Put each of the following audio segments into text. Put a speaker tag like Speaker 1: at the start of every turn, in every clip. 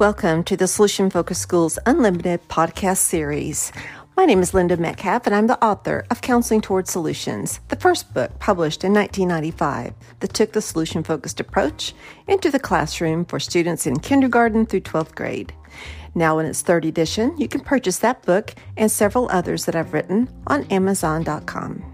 Speaker 1: Welcome to the Solution Focused Schools Unlimited podcast series. My name is Linda Metcalf, and I'm the author of Counseling Towards Solutions, the first book published in 1995 that took the solution focused approach into the classroom for students in kindergarten through 12th grade. Now, in its third edition, you can purchase that book and several others that I've written on Amazon.com.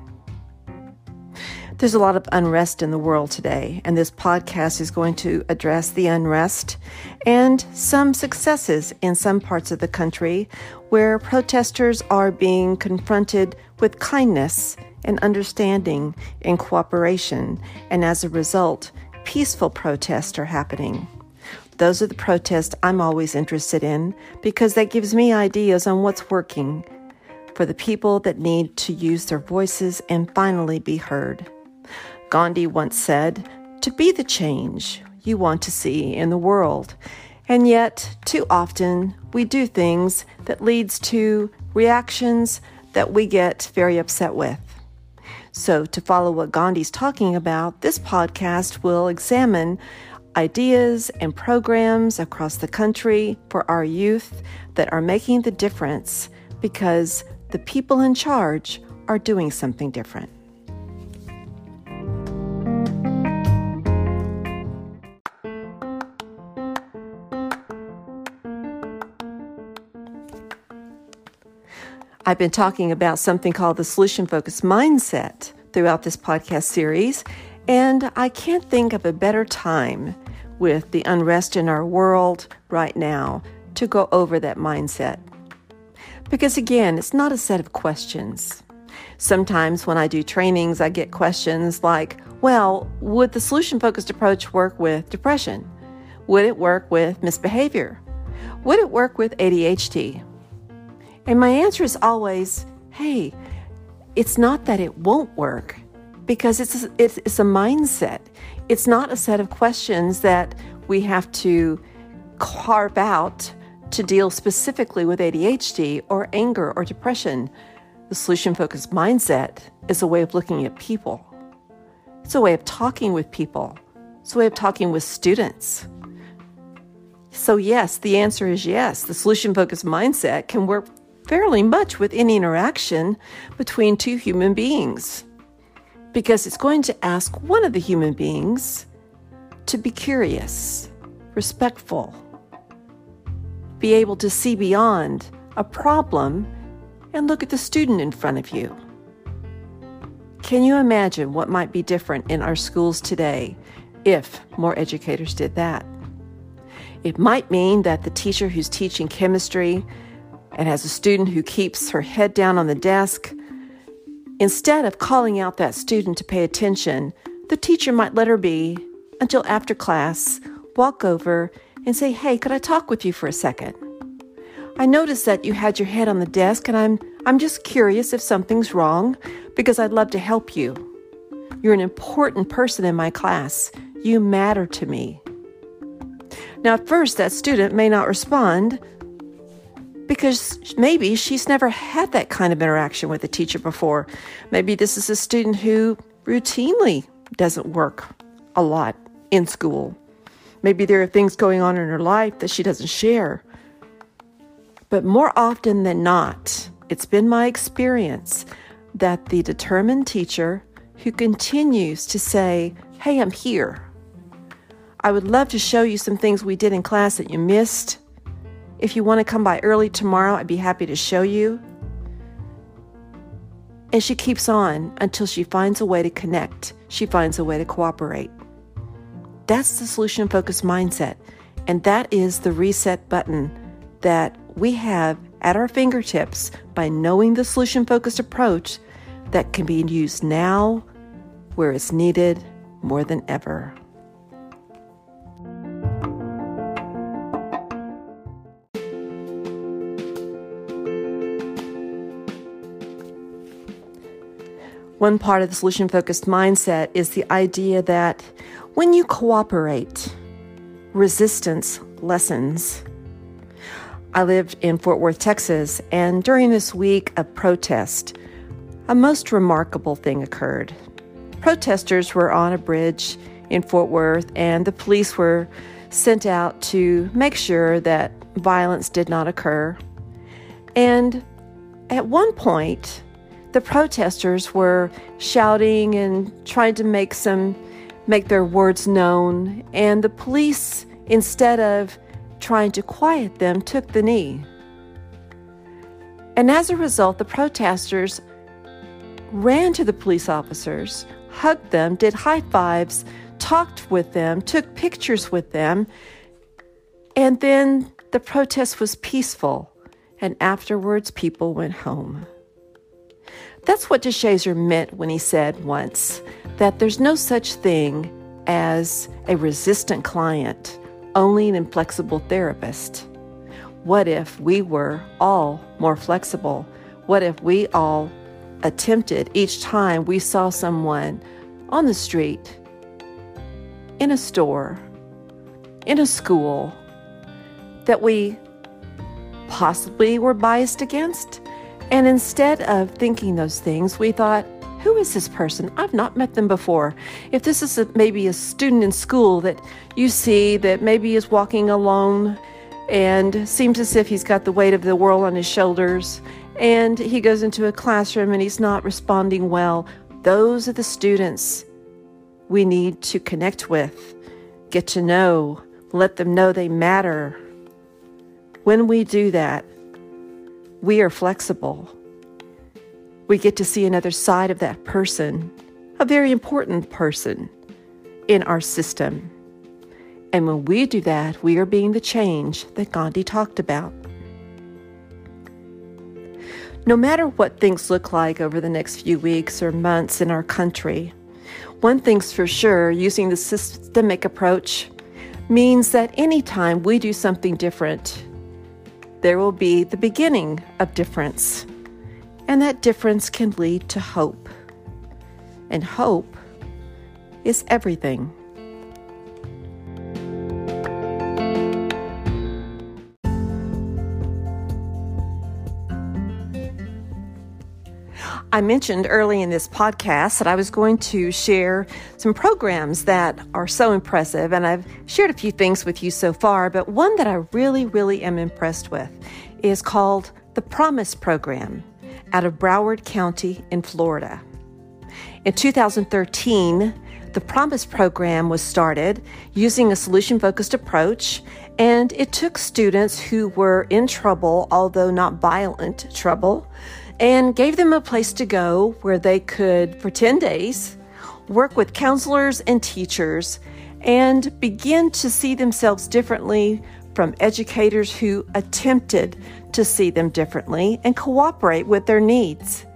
Speaker 1: There's a lot of unrest in the world today, and this podcast is going to address the unrest and some successes in some parts of the country where protesters are being confronted with kindness and understanding and cooperation, and as a result, peaceful protests are happening. Those are the protests I'm always interested in because that gives me ideas on what's working for the people that need to use their voices and finally be heard. Gandhi once said, to be the change you want to see in the world. And yet, too often, we do things that leads to reactions that we get very upset with. So, to follow what Gandhi's talking about, this podcast will examine ideas and programs across the country for our youth that are making the difference because the people in charge are doing something different. I've been talking about something called the solution focused mindset throughout this podcast series, and I can't think of a better time with the unrest in our world right now to go over that mindset. Because again, it's not a set of questions. Sometimes when I do trainings, I get questions like, well, would the solution focused approach work with depression? Would it work with misbehavior? Would it work with ADHD? And my answer is always, hey, it's not that it won't work because it's a, it's, it's a mindset. It's not a set of questions that we have to carve out to deal specifically with ADHD or anger or depression. The solution focused mindset is a way of looking at people. It's a way of talking with people. It's a way of talking with students. So, yes, the answer is yes. The solution focused mindset can work fairly much with any interaction between two human beings because it's going to ask one of the human beings to be curious, respectful, be able to see beyond a problem and look at the student in front of you. Can you imagine what might be different in our schools today if more educators did that? It might mean that the teacher who's teaching chemistry and has a student who keeps her head down on the desk, instead of calling out that student to pay attention, the teacher might let her be until after class, walk over and say, Hey, could I talk with you for a second? I noticed that you had your head on the desk and I'm I'm just curious if something's wrong because I'd love to help you. You're an important person in my class. You matter to me. Now, at first, that student may not respond, because maybe she's never had that kind of interaction with a teacher before. Maybe this is a student who routinely doesn't work a lot in school. Maybe there are things going on in her life that she doesn't share. But more often than not, it's been my experience that the determined teacher who continues to say, Hey, I'm here. I would love to show you some things we did in class that you missed. If you want to come by early tomorrow, I'd be happy to show you. And she keeps on until she finds a way to connect, she finds a way to cooperate. That's the solution focused mindset. And that is the reset button that we have at our fingertips by knowing the solution focused approach that can be used now where it's needed more than ever. One part of the solution focused mindset is the idea that when you cooperate, resistance lessens. I lived in Fort Worth, Texas, and during this week of protest, a most remarkable thing occurred. Protesters were on a bridge in Fort Worth, and the police were sent out to make sure that violence did not occur. And at one point, the protesters were shouting and trying to make some make their words known, and the police, instead of trying to quiet them, took the knee. And as a result, the protesters ran to the police officers, hugged them, did high fives, talked with them, took pictures with them, and then the protest was peaceful, and afterwards people went home. That's what DeShazer meant when he said once that there's no such thing as a resistant client, only an inflexible therapist. What if we were all more flexible? What if we all attempted each time we saw someone on the street, in a store, in a school that we possibly were biased against? And instead of thinking those things, we thought, who is this person? I've not met them before. If this is a, maybe a student in school that you see that maybe is walking alone and seems as if he's got the weight of the world on his shoulders, and he goes into a classroom and he's not responding well. Those are the students we need to connect with, get to know, let them know they matter. When we do that, we are flexible. We get to see another side of that person, a very important person in our system. And when we do that, we are being the change that Gandhi talked about. No matter what things look like over the next few weeks or months in our country, one thing's for sure using the systemic approach means that anytime we do something different, there will be the beginning of difference. And that difference can lead to hope. And hope is everything. I mentioned early in this podcast that I was going to share some programs that are so impressive, and I've shared a few things with you so far, but one that I really, really am impressed with is called the Promise Program out of Broward County in Florida. In 2013, the Promise Program was started using a solution focused approach, and it took students who were in trouble, although not violent trouble, and gave them a place to go where they could, for 10 days, work with counselors and teachers and begin to see themselves differently from educators who attempted to see them differently and cooperate with their needs.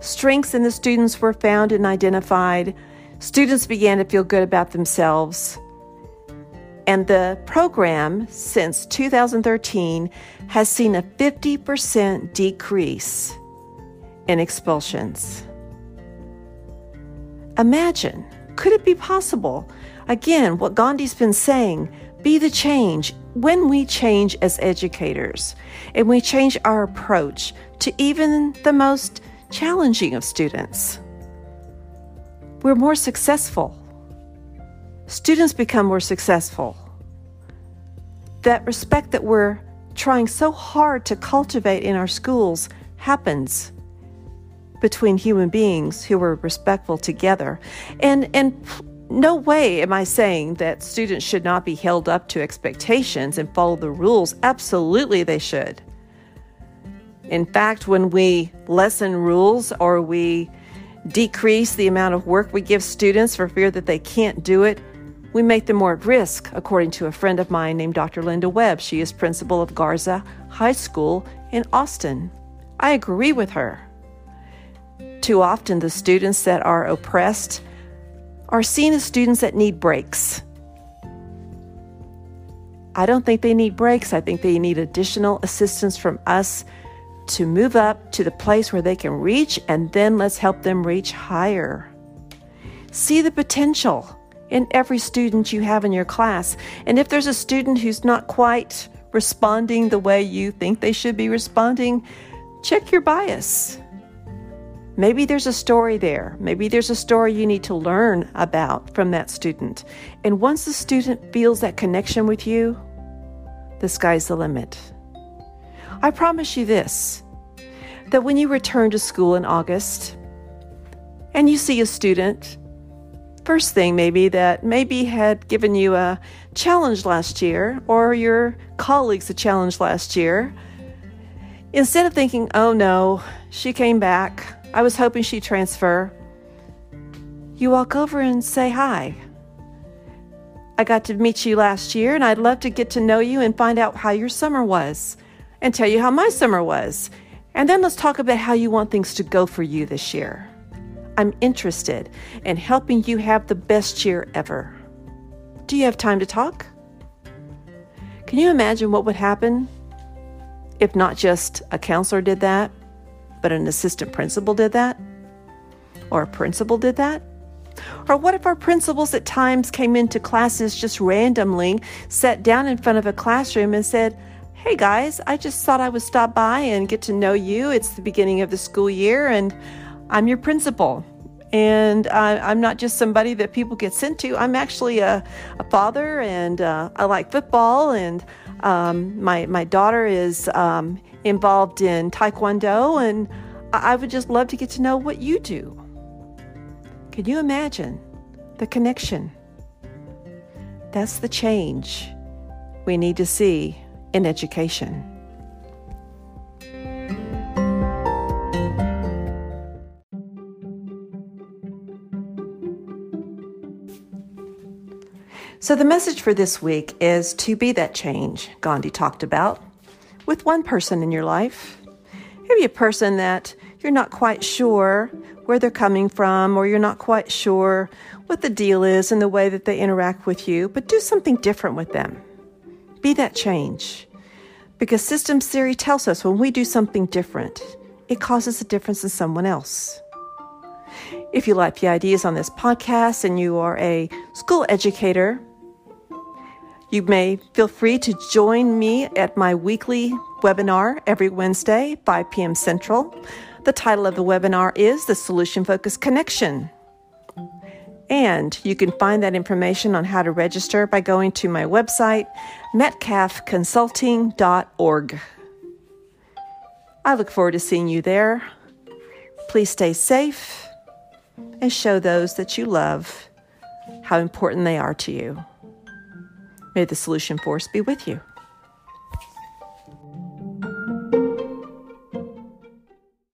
Speaker 1: Strengths in the students were found and identified. Students began to feel good about themselves. And the program, since 2013, has seen a 50% decrease in expulsions. Imagine, could it be possible? Again, what Gandhi's been saying be the change when we change as educators and we change our approach to even the most challenging of students. We're more successful. Students become more successful. That respect that we're trying so hard to cultivate in our schools happens between human beings who are respectful together. And and no way am I saying that students should not be held up to expectations and follow the rules. Absolutely they should. In fact, when we lessen rules or we decrease the amount of work we give students for fear that they can't do it, we make them more at risk, according to a friend of mine named Dr. Linda Webb. She is principal of Garza High School in Austin. I agree with her. Too often, the students that are oppressed are seen as students that need breaks. I don't think they need breaks. I think they need additional assistance from us to move up to the place where they can reach, and then let's help them reach higher. See the potential in every student you have in your class. And if there's a student who's not quite responding the way you think they should be responding, check your bias. Maybe there's a story there. Maybe there's a story you need to learn about from that student. And once the student feels that connection with you, the sky's the limit. I promise you this that when you return to school in August and you see a student, first thing maybe that maybe had given you a challenge last year or your colleagues a challenge last year, instead of thinking, oh no, she came back, I was hoping she'd transfer. You walk over and say hi. I got to meet you last year, and I'd love to get to know you and find out how your summer was and tell you how my summer was. And then let's talk about how you want things to go for you this year. I'm interested in helping you have the best year ever. Do you have time to talk? Can you imagine what would happen if not just a counselor did that, but an assistant principal did that? Or a principal did that? Or what if our principals at times came into classes just randomly, sat down in front of a classroom and said, Hey guys, I just thought I would stop by and get to know you. It's the beginning of the school year and I'm your principal. And I, am not just somebody that people get sent to. I'm actually a, a father and uh, I like football and um, my, my daughter is um, involved in Taekwondo, and I would just love to get to know what you do. Can you imagine the connection? That's the change we need to see in education. So, the message for this week is to be that change Gandhi talked about with one person in your life. Maybe a person that you're not quite sure where they're coming from, or you're not quite sure what the deal is and the way that they interact with you, but do something different with them. Be that change. Because systems theory tells us when we do something different, it causes a difference in someone else. If you like the ideas on this podcast and you are a school educator, you may feel free to join me at my weekly webinar every Wednesday, 5 p.m. Central. The title of the webinar is The Solution Focused Connection. And you can find that information on how to register by going to my website, metcalfconsulting.org. I look forward to seeing you there. Please stay safe and show those that you love how important they are to you. May the solution force be with you.